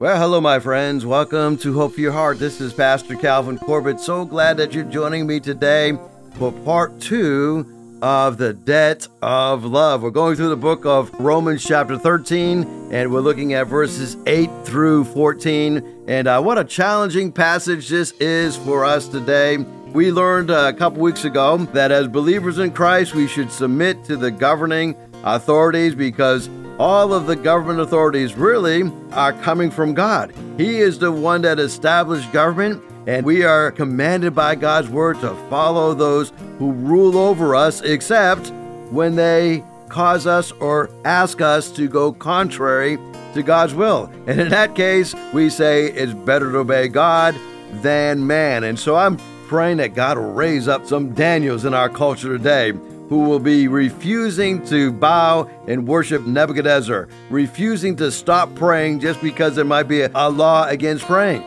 Well, hello, my friends. Welcome to Hope for Your Heart. This is Pastor Calvin Corbett. So glad that you're joining me today for part two of the debt of love. We're going through the book of Romans, chapter 13, and we're looking at verses 8 through 14. And uh, what a challenging passage this is for us today. We learned a couple weeks ago that as believers in Christ, we should submit to the governing authorities because all of the government authorities really are coming from God. He is the one that established government, and we are commanded by God's word to follow those who rule over us, except when they cause us or ask us to go contrary to God's will. And in that case, we say it's better to obey God than man. And so I'm praying that God will raise up some Daniels in our culture today who will be refusing to bow and worship Nebuchadnezzar, refusing to stop praying just because there might be a, law against praying.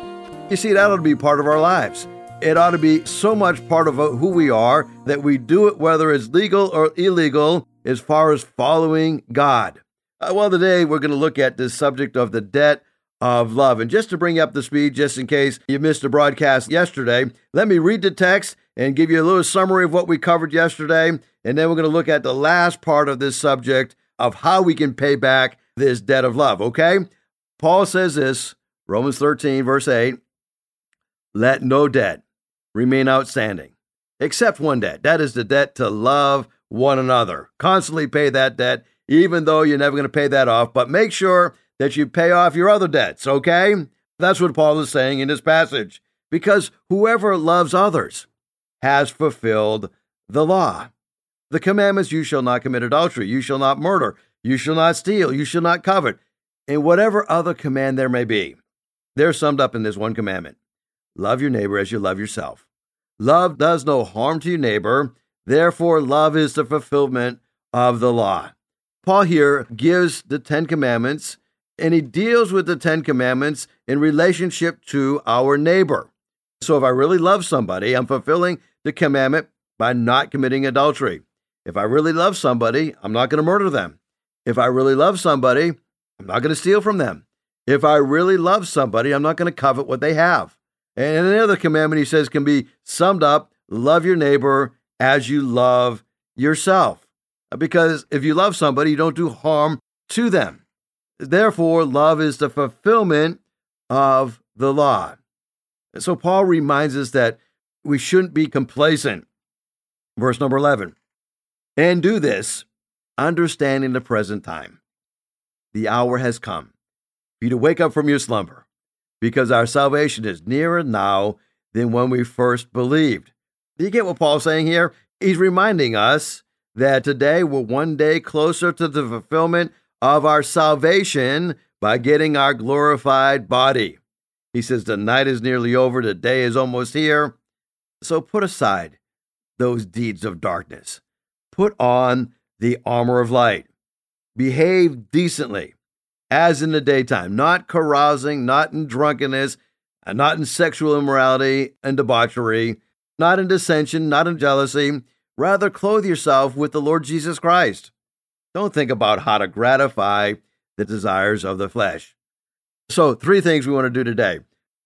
You see, that ought to be part of our lives. It ought to be so much part of who we are that we do it whether it's legal or illegal as far as following God. Uh, well, today we're going to look at this subject of the debt of love. And just to bring up the speed, just in case you missed the broadcast yesterday, let me read the text and give you a little summary of what we covered yesterday. And then we're going to look at the last part of this subject of how we can pay back this debt of love. Okay? Paul says this, Romans 13, verse 8 let no debt remain outstanding except one debt. That is the debt to love one another. Constantly pay that debt, even though you're never going to pay that off, but make sure that you pay off your other debts, okay? That's what Paul is saying in this passage. Because whoever loves others has fulfilled the law. The commandments you shall not commit adultery, you shall not murder, you shall not steal, you shall not covet, and whatever other command there may be. They're summed up in this one commandment love your neighbor as you love yourself. Love does no harm to your neighbor, therefore, love is the fulfillment of the law. Paul here gives the Ten Commandments and he deals with the Ten Commandments in relationship to our neighbor. So if I really love somebody, I'm fulfilling the commandment by not committing adultery. If I really love somebody, I'm not going to murder them. If I really love somebody, I'm not going to steal from them. If I really love somebody, I'm not going to covet what they have. And another commandment he says can be summed up love your neighbor as you love yourself. Because if you love somebody, you don't do harm to them. Therefore, love is the fulfillment of the law. So Paul reminds us that we shouldn't be complacent. Verse number 11. And do this, understanding the present time. The hour has come for you to wake up from your slumber, because our salvation is nearer now than when we first believed. Do you get what Paul's saying here? He's reminding us that today we're one day closer to the fulfillment of our salvation by getting our glorified body. He says, The night is nearly over, the day is almost here. So put aside those deeds of darkness. Put on the armor of light. Behave decently, as in the daytime, not carousing, not in drunkenness, and not in sexual immorality and debauchery, not in dissension, not in jealousy. Rather, clothe yourself with the Lord Jesus Christ. Don't think about how to gratify the desires of the flesh. So, three things we want to do today.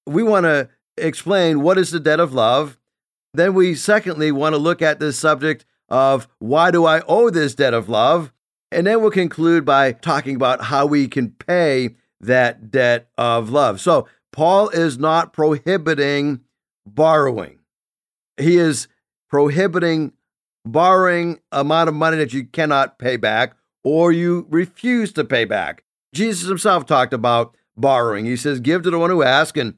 We want to explain what is the debt of love. Then we, secondly, want to look at this subject of why do I owe this debt of love? And then we'll conclude by talking about how we can pay that debt of love. So, Paul is not prohibiting borrowing. He is prohibiting borrowing amount of money that you cannot pay back or you refuse to pay back. Jesus himself talked about borrowing. He says, Give to the one who asks, and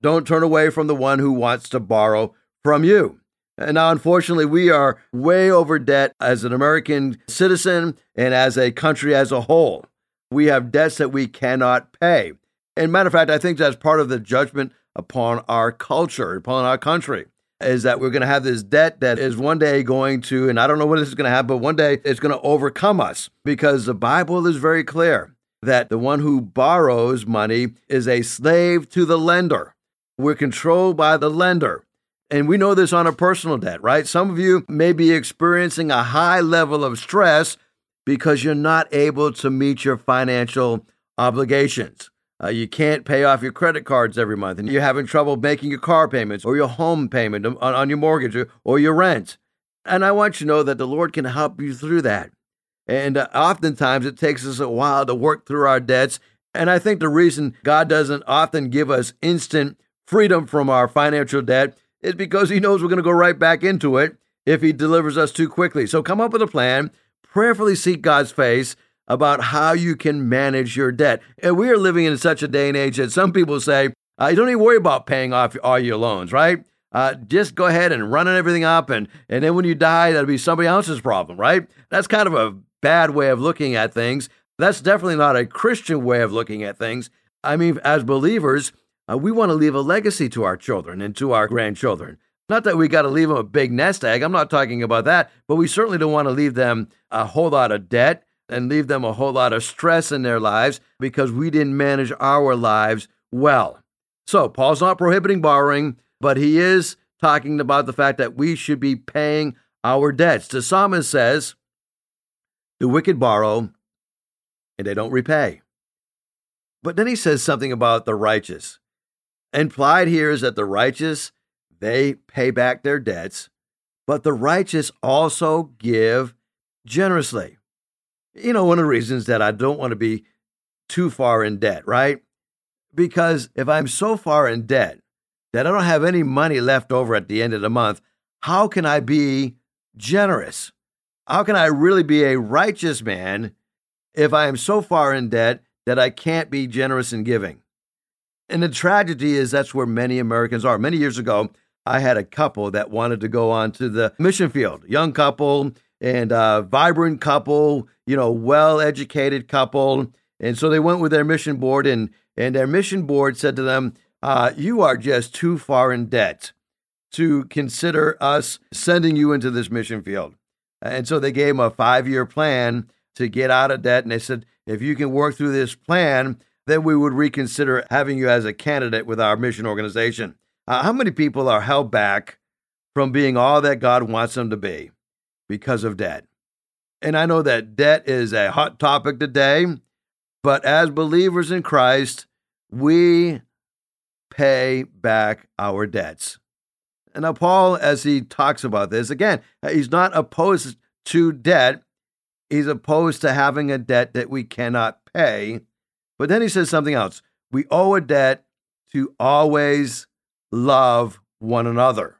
don't turn away from the one who wants to borrow from you. And now, unfortunately, we are way over debt as an American citizen and as a country as a whole. We have debts that we cannot pay. And matter of fact, I think that's part of the judgment upon our culture, upon our country is that we're going to have this debt that is one day going to, and I don't know when this is going to happen, but one day it's going to overcome us because the Bible is very clear that the one who borrows money is a slave to the lender. We're controlled by the lender. And we know this on a personal debt, right? Some of you may be experiencing a high level of stress because you're not able to meet your financial obligations. uh, you can't pay off your credit cards every month and you're having trouble making your car payments or your home payment on, on your mortgage or, or your rent. And I want you to know that the Lord can help you through that. And uh, oftentimes it takes us a while to work through our debts. And I think the reason God doesn't often give us instant freedom from our financial debt is because He knows we're going to go right back into it if He delivers us too quickly. So come up with a plan, prayerfully seek God's face about how you can manage your debt. And we are living in such a day and age that some people say, uh, you don't even worry about paying off all your loans, right? Uh, just go ahead and run everything up, and, and then when you die, that'll be somebody else's problem, right? That's kind of a bad way of looking at things. That's definitely not a Christian way of looking at things. I mean, as believers, uh, we want to leave a legacy to our children and to our grandchildren. Not that we got to leave them a big nest egg. I'm not talking about that, but we certainly don't want to leave them a whole lot of debt and leave them a whole lot of stress in their lives because we didn't manage our lives well. So, Paul's not prohibiting borrowing, but he is talking about the fact that we should be paying our debts. The psalmist says, The wicked borrow and they don't repay. But then he says something about the righteous. Implied here is that the righteous, they pay back their debts, but the righteous also give generously. You know, one of the reasons that I don't want to be too far in debt, right? Because if I'm so far in debt that I don't have any money left over at the end of the month, how can I be generous? How can I really be a righteous man if I am so far in debt that I can't be generous in giving? And the tragedy is that's where many Americans are. Many years ago, I had a couple that wanted to go on to the mission field, young couple and a vibrant couple, you know, well educated couple. And so they went with their mission board, and, and their mission board said to them, uh, You are just too far in debt to consider us sending you into this mission field. And so they gave them a five year plan to get out of debt. And they said, If you can work through this plan, then we would reconsider having you as a candidate with our mission organization. Uh, how many people are held back from being all that God wants them to be? because of debt. And I know that debt is a hot topic today, but as believers in Christ, we pay back our debts. And now, Paul, as he talks about this, again, he's not opposed to debt, he's opposed to having a debt that we cannot pay. But then he says something else. We owe a debt to always love one another.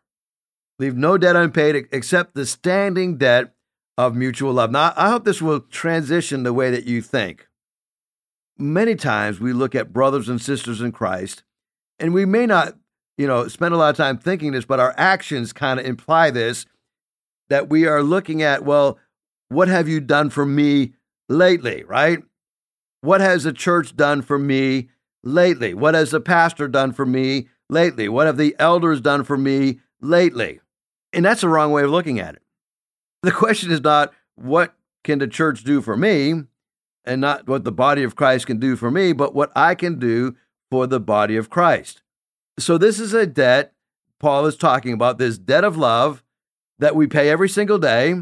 Leave no debt unpaid except the standing debt of mutual love. Now, I hope this will transition the way that you think. Many times we look at brothers and sisters in Christ, and we may not, you know, spend a lot of time thinking this, but our actions kind of imply this that we are looking at, well, what have you done for me lately, right? What has the church done for me lately? What has the pastor done for me lately? What have the elders done for me lately? And that's the wrong way of looking at it. The question is not what can the church do for me and not what the body of Christ can do for me, but what I can do for the body of Christ. So, this is a debt Paul is talking about this debt of love that we pay every single day,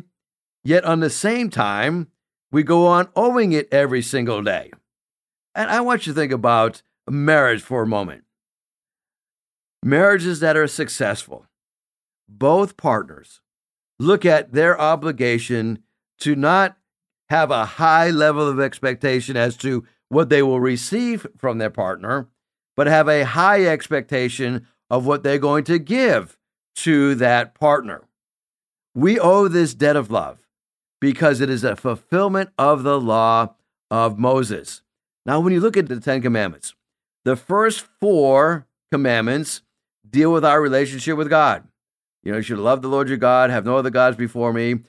yet on the same time, we go on owing it every single day. And I want you to think about marriage for a moment. Marriages that are successful both partners look at their obligation to not have a high level of expectation as to what they will receive from their partner, but have a high expectation of what they're going to give to that partner. We owe this debt of love because it is a fulfillment of the law of Moses. Now, when you look at the Ten Commandments, the first four commandments deal with our relationship with God. You know, you should love the Lord your God, have no other gods before me.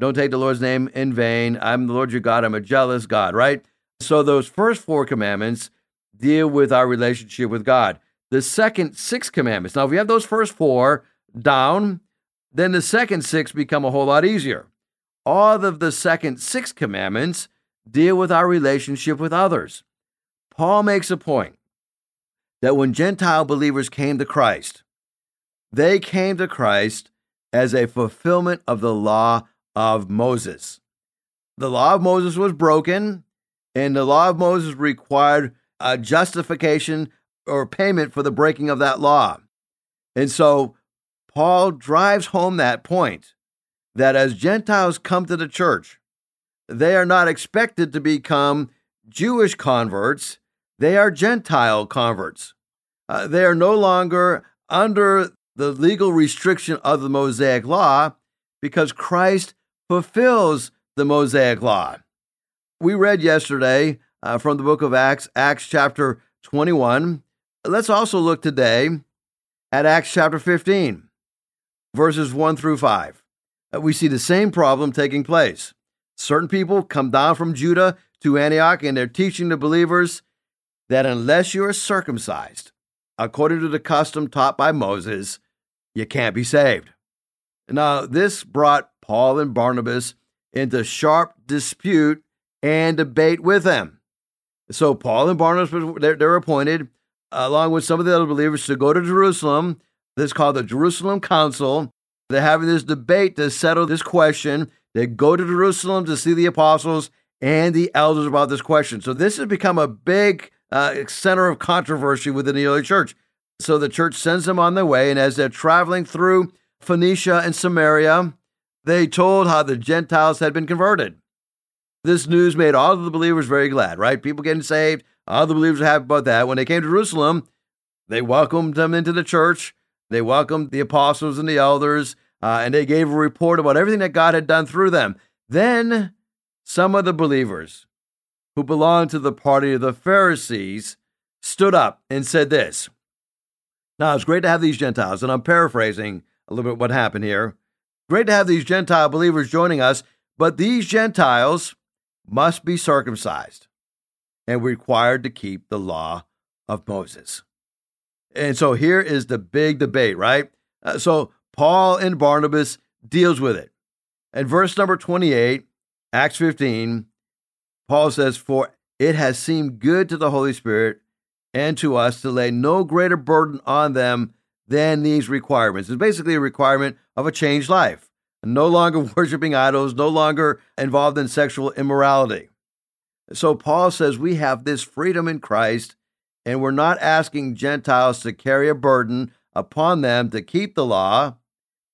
Don't take the Lord's name in vain. I'm the Lord your God. I'm a jealous God, right? So those first four commandments deal with our relationship with God. The second six commandments. Now, if we have those first four down, then the second six become a whole lot easier. All of the second six commandments deal with our relationship with others. Paul makes a point that when Gentile believers came to Christ, they came to Christ as a fulfillment of the law of Moses. The law of Moses was broken, and the law of Moses required a justification or payment for the breaking of that law. And so Paul drives home that point that as Gentiles come to the church, they are not expected to become Jewish converts, they are Gentile converts. Uh, they are no longer under the legal restriction of the Mosaic law because Christ fulfills the Mosaic law. We read yesterday uh, from the book of Acts, Acts chapter 21. Let's also look today at Acts chapter 15, verses 1 through 5. We see the same problem taking place. Certain people come down from Judah to Antioch and they're teaching the believers that unless you are circumcised, according to the custom taught by Moses, you can't be saved. Now, this brought Paul and Barnabas into sharp dispute and debate with them. So, Paul and Barnabas, they're, they're appointed, along with some of the other believers, to go to Jerusalem. This is called the Jerusalem Council. They're having this debate to settle this question. They go to Jerusalem to see the apostles and the elders about this question. So, this has become a big uh, center of controversy within the early church. So the church sends them on their way, and as they're traveling through Phoenicia and Samaria, they told how the Gentiles had been converted. This news made all of the believers very glad, right? People getting saved, all the believers were happy about that. When they came to Jerusalem, they welcomed them into the church. They welcomed the apostles and the elders, uh, and they gave a report about everything that God had done through them. Then some of the believers who belonged to the party of the Pharisees, stood up and said this. Now, it's great to have these Gentiles, and I'm paraphrasing a little bit what happened here. Great to have these Gentile believers joining us, but these Gentiles must be circumcised and required to keep the law of Moses. And so here is the big debate, right? Uh, so Paul and Barnabas deals with it. And verse number 28, Acts 15, Paul says, For it has seemed good to the Holy Spirit and to us to lay no greater burden on them than these requirements. It's basically a requirement of a changed life. No longer worshiping idols, no longer involved in sexual immorality. So Paul says we have this freedom in Christ, and we're not asking Gentiles to carry a burden upon them to keep the law.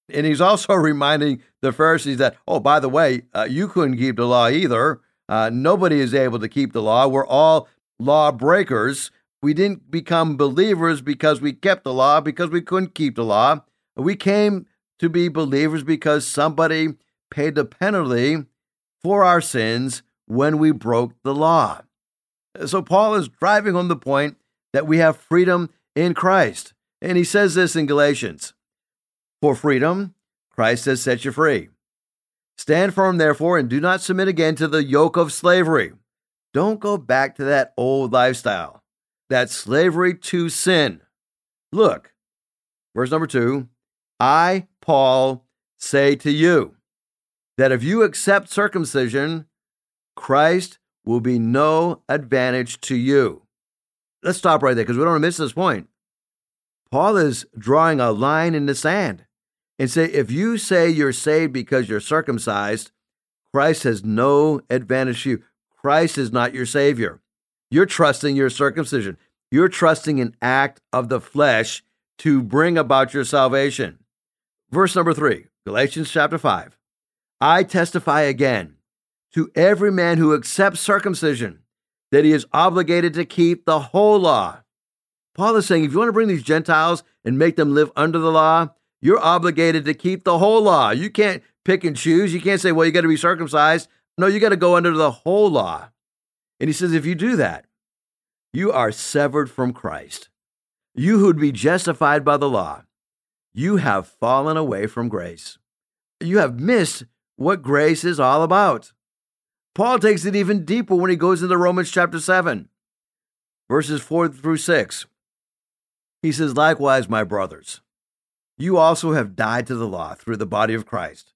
And he's also reminding the Pharisees that, oh, by the way, uh, you couldn't keep the law either. Uh, nobody is able to keep the law. We're all law breakers. We didn't become believers because we kept the law, because we couldn't keep the law. We came to be believers because somebody paid the penalty for our sins when we broke the law. So Paul is driving home the point that we have freedom in Christ. And he says this in Galatians For freedom, Christ has set you free. Stand firm, therefore, and do not submit again to the yoke of slavery. Don't go back to that old lifestyle, that slavery to sin. Look, verse number two I, Paul, say to you that if you accept circumcision, Christ will be no advantage to you. Let's stop right there because we don't want to miss this point. Paul is drawing a line in the sand and say, if you say you're saved because you're circumcised, Christ has no advantage to you. Christ is not your Savior. You're trusting your circumcision. You're trusting an act of the flesh to bring about your salvation. Verse number three, Galatians chapter 5. I testify again to every man who accepts circumcision that he is obligated to keep the whole law. Paul is saying if you want to bring these Gentiles and make them live under the law, you're obligated to keep the whole law. You can't pick and choose. You can't say, well, you got to be circumcised. No, you got to go under the whole law. And he says, if you do that, you are severed from Christ. You who'd be justified by the law, you have fallen away from grace. You have missed what grace is all about. Paul takes it even deeper when he goes into Romans chapter 7, verses 4 through 6. He says, Likewise, my brothers, you also have died to the law through the body of Christ,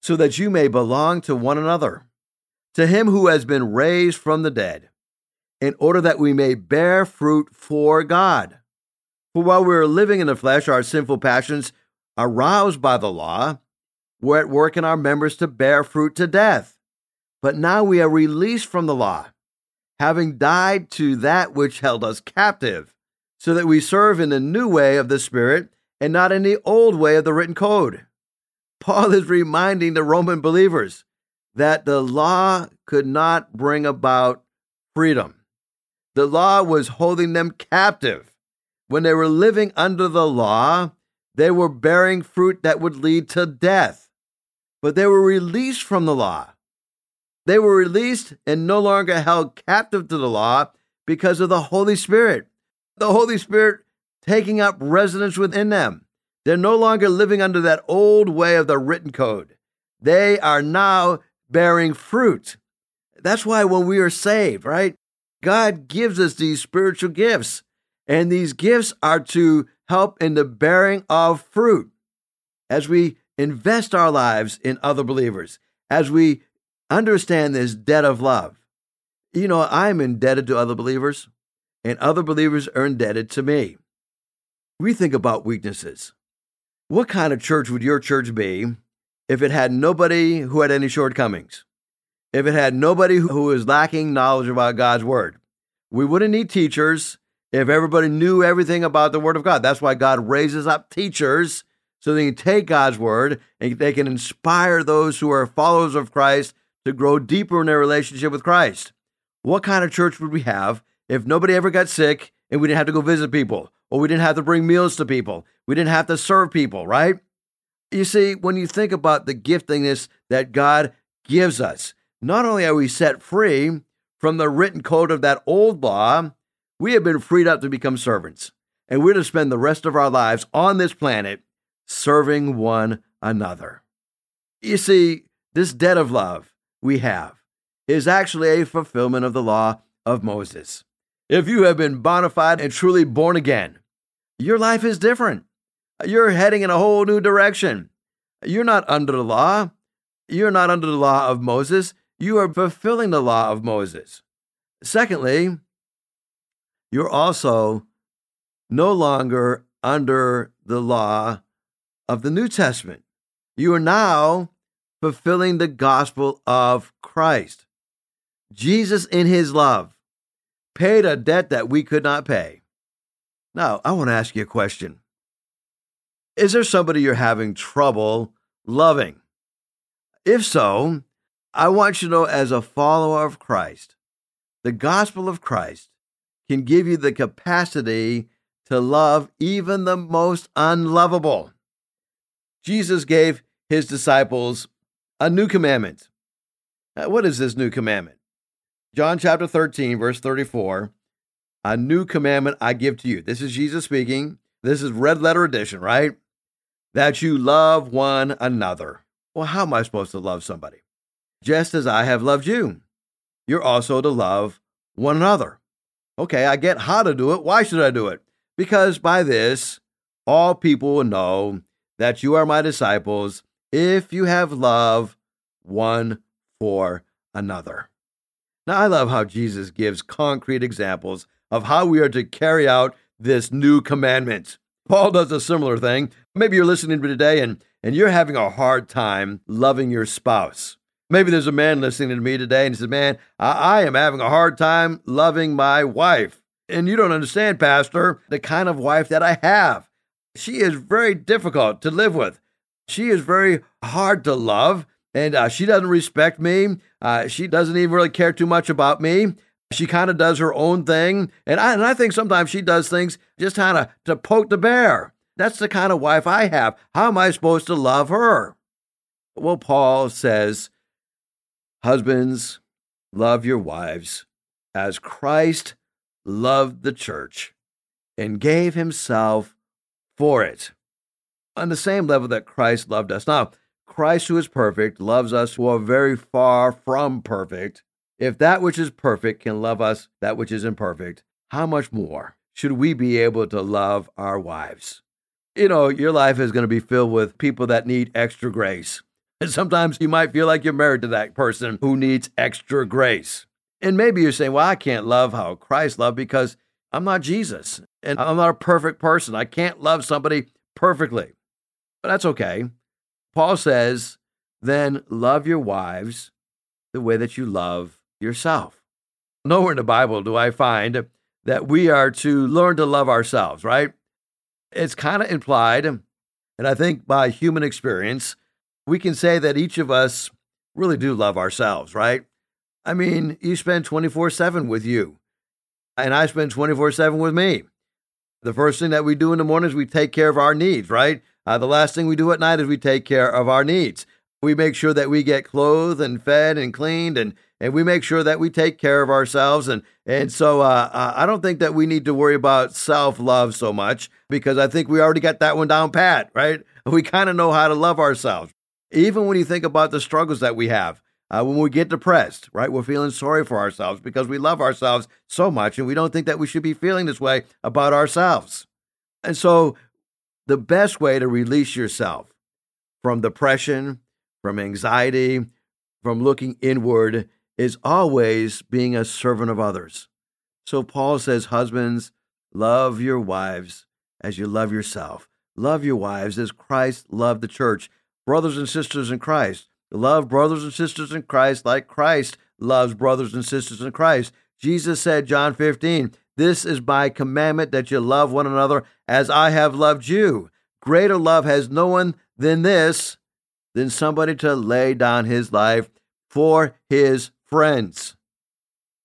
so that you may belong to one another, to him who has been raised from the dead, in order that we may bear fruit for God. For while we are living in the flesh, our sinful passions, aroused by the law, were at work in our members to bear fruit to death. But now we are released from the law, having died to that which held us captive, so that we serve in the new way of the Spirit and not in the old way of the written code. Paul is reminding the Roman believers that the law could not bring about freedom. The law was holding them captive. When they were living under the law, they were bearing fruit that would lead to death. But they were released from the law. They were released and no longer held captive to the law because of the Holy Spirit. The Holy Spirit taking up residence within them. They're no longer living under that old way of the written code. They are now bearing fruit. That's why when we are saved, right? God gives us these spiritual gifts, and these gifts are to help in the bearing of fruit as we invest our lives in other believers, as we understand this debt of love. You know, I'm indebted to other believers, and other believers are indebted to me. We think about weaknesses. What kind of church would your church be if it had nobody who had any shortcomings? If it had nobody who was lacking knowledge about God's Word? We wouldn't need teachers if everybody knew everything about the Word of God. That's why God raises up teachers so they can take God's Word and they can inspire those who are followers of Christ to grow deeper in their relationship with Christ. What kind of church would we have if nobody ever got sick and we didn't have to go visit people? or we didn't have to bring meals to people. We didn't have to serve people, right? You see, when you think about the giftingness that God gives us, not only are we set free from the written code of that old law, we have been freed up to become servants. And we're to spend the rest of our lives on this planet serving one another. You see, this debt of love we have is actually a fulfillment of the law of Moses. If you have been bona fide and truly born again, your life is different. You're heading in a whole new direction. You're not under the law. You're not under the law of Moses. You are fulfilling the law of Moses. Secondly, you're also no longer under the law of the New Testament. You are now fulfilling the gospel of Christ. Jesus, in his love, paid a debt that we could not pay. Now, I want to ask you a question. Is there somebody you're having trouble loving? If so, I want you to know as a follower of Christ, the gospel of Christ can give you the capacity to love even the most unlovable. Jesus gave his disciples a new commandment. Now, what is this new commandment? John chapter 13, verse 34 A new commandment I give to you. This is Jesus speaking. This is red letter edition, right? That you love one another. Well, how am I supposed to love somebody? Just as I have loved you. You're also to love one another. Okay, I get how to do it. Why should I do it? Because by this, all people will know that you are my disciples if you have love one for another. Now, I love how Jesus gives concrete examples of how we are to carry out this new commandment. Paul does a similar thing. Maybe you're listening to me today and, and you're having a hard time loving your spouse. Maybe there's a man listening to me today and he says, Man, I, I am having a hard time loving my wife. And you don't understand, Pastor, the kind of wife that I have. She is very difficult to live with. She is very hard to love and uh, she doesn't respect me. Uh, she doesn't even really care too much about me. She kind of does her own thing, and I and I think sometimes she does things just kind of to poke the bear. That's the kind of wife I have. How am I supposed to love her? Well, Paul says, husbands, love your wives as Christ loved the church and gave himself for it. On the same level that Christ loved us. Now, Christ, who is perfect, loves us who are very far from perfect. If that which is perfect can love us, that which is imperfect, how much more should we be able to love our wives? You know, your life is going to be filled with people that need extra grace. And sometimes you might feel like you're married to that person who needs extra grace. And maybe you're saying, well, I can't love how Christ loved because I'm not Jesus and I'm not a perfect person. I can't love somebody perfectly. But that's okay. Paul says, then love your wives the way that you love yourself. Nowhere in the Bible do I find that we are to learn to love ourselves, right? It's kind of implied, and I think by human experience, we can say that each of us really do love ourselves, right? I mean, you spend 24 7 with you, and I spend 24 7 with me. The first thing that we do in the morning is we take care of our needs, right? Uh, the last thing we do at night is we take care of our needs. We make sure that we get clothed and fed and cleaned, and, and we make sure that we take care of ourselves. And, and so uh, uh I don't think that we need to worry about self love so much because I think we already got that one down pat, right? We kind of know how to love ourselves. Even when you think about the struggles that we have, uh, when we get depressed, right? We're feeling sorry for ourselves because we love ourselves so much and we don't think that we should be feeling this way about ourselves. And so, the best way to release yourself from depression, from anxiety, from looking inward is always being a servant of others. So, Paul says, Husbands, love your wives as you love yourself. Love your wives as Christ loved the church. Brothers and sisters in Christ, Love brothers and sisters in Christ like Christ loves brothers and sisters in Christ. Jesus said, John 15, This is my commandment that you love one another as I have loved you. Greater love has no one than this, than somebody to lay down his life for his friends.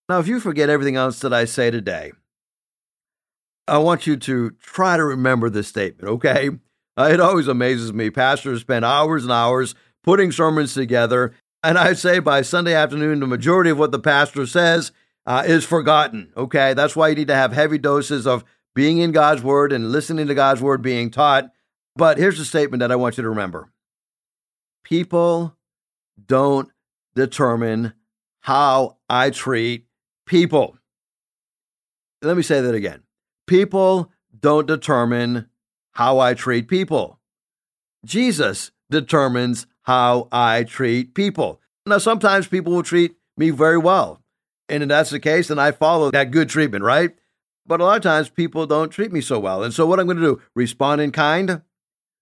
Now, if you forget everything else that I say today, I want you to try to remember this statement, okay? Uh, it always amazes me. Pastors spend hours and hours putting sermons together. And I'd say by Sunday afternoon, the majority of what the pastor says uh, is forgotten. Okay. That's why you need to have heavy doses of being in God's word and listening to God's word being taught. But here's a statement that I want you to remember people don't determine how I treat people. Let me say that again. People don't determine how I treat people. Jesus determines how I treat people. Now, sometimes people will treat me very well. And if that's the case, then I follow that good treatment, right? But a lot of times people don't treat me so well. And so what I'm going to do, respond in kind?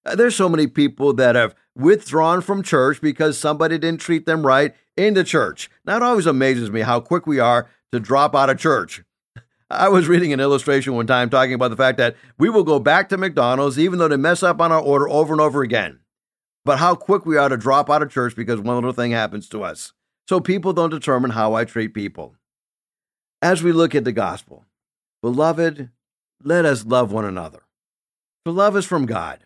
Uh, there's so many people that have withdrawn from church because somebody didn't treat them right in the church. Now, it always amazes me how quick we are to drop out of church. I was reading an illustration one time talking about the fact that we will go back to McDonald's even though they mess up on our order over and over again but how quick we are to drop out of church because one little thing happens to us. So people don't determine how I treat people. As we look at the gospel, beloved, let us love one another. For love is from God.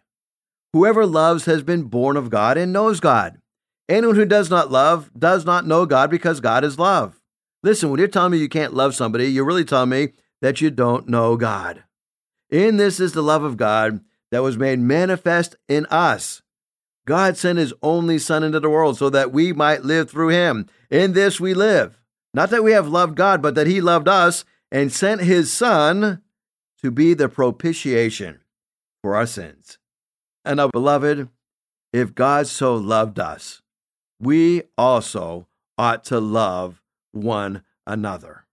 Whoever loves has been born of God and knows God. Anyone who does not love does not know God because God is love. Listen, when you're telling me you can't love somebody, you're really telling me that you don't know God. In this is the love of God that was made manifest in us God sent his only Son into the world so that we might live through him. In this we live. Not that we have loved God, but that he loved us and sent his Son to be the propitiation for our sins. And now, beloved, if God so loved us, we also ought to love one another.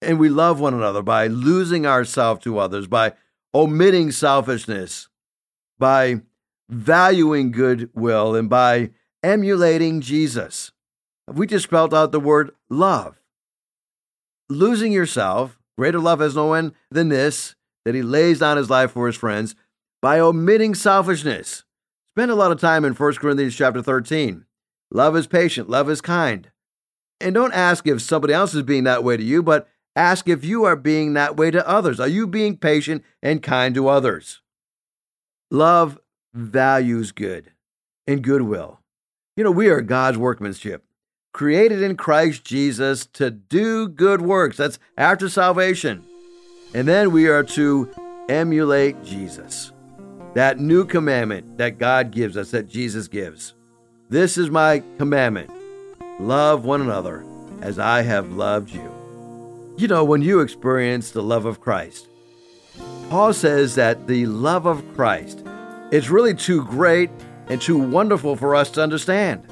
And we love one another by losing ourselves to others, by omitting selfishness, by valuing goodwill and by emulating Jesus. We just spelled out the word love. Losing yourself, greater love has no end than this, that he lays down his life for his friends, by omitting selfishness. Spend a lot of time in 1 Corinthians chapter 13. Love is patient, love is kind. And don't ask if somebody else is being that way to you, but ask if you are being that way to others. Are you being patient and kind to others? Love values good and goodwill. You know, we are God's workmanship, created in Christ Jesus to do good works. That's after salvation. And then we are to emulate Jesus, that new commandment that God gives us, that Jesus gives. This is my commandment love one another as I have loved you. You know, when you experience the love of Christ, Paul says that the love of Christ it's really too great and too wonderful for us to understand.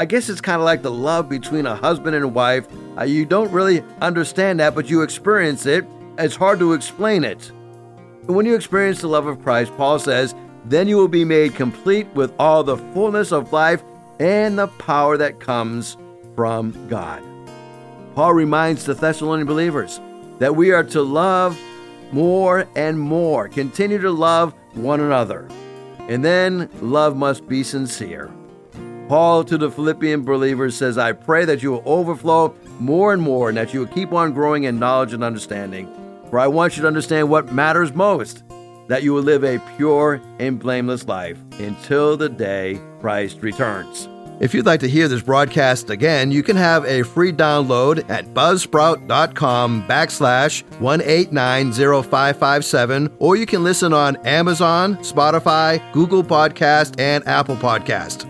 I guess it's kind of like the love between a husband and wife. Uh, you don't really understand that, but you experience it. It's hard to explain it. When you experience the love of Christ, Paul says, then you will be made complete with all the fullness of life and the power that comes from God. Paul reminds the Thessalonian believers that we are to love more and more. Continue to love one another. And then love must be sincere. Paul to the Philippian believers says, I pray that you will overflow more and more and that you will keep on growing in knowledge and understanding. For I want you to understand what matters most that you will live a pure and blameless life until the day Christ returns. If you'd like to hear this broadcast again, you can have a free download at buzzsprout.com backslash 1890557, or you can listen on Amazon, Spotify, Google Podcast, and Apple Podcast.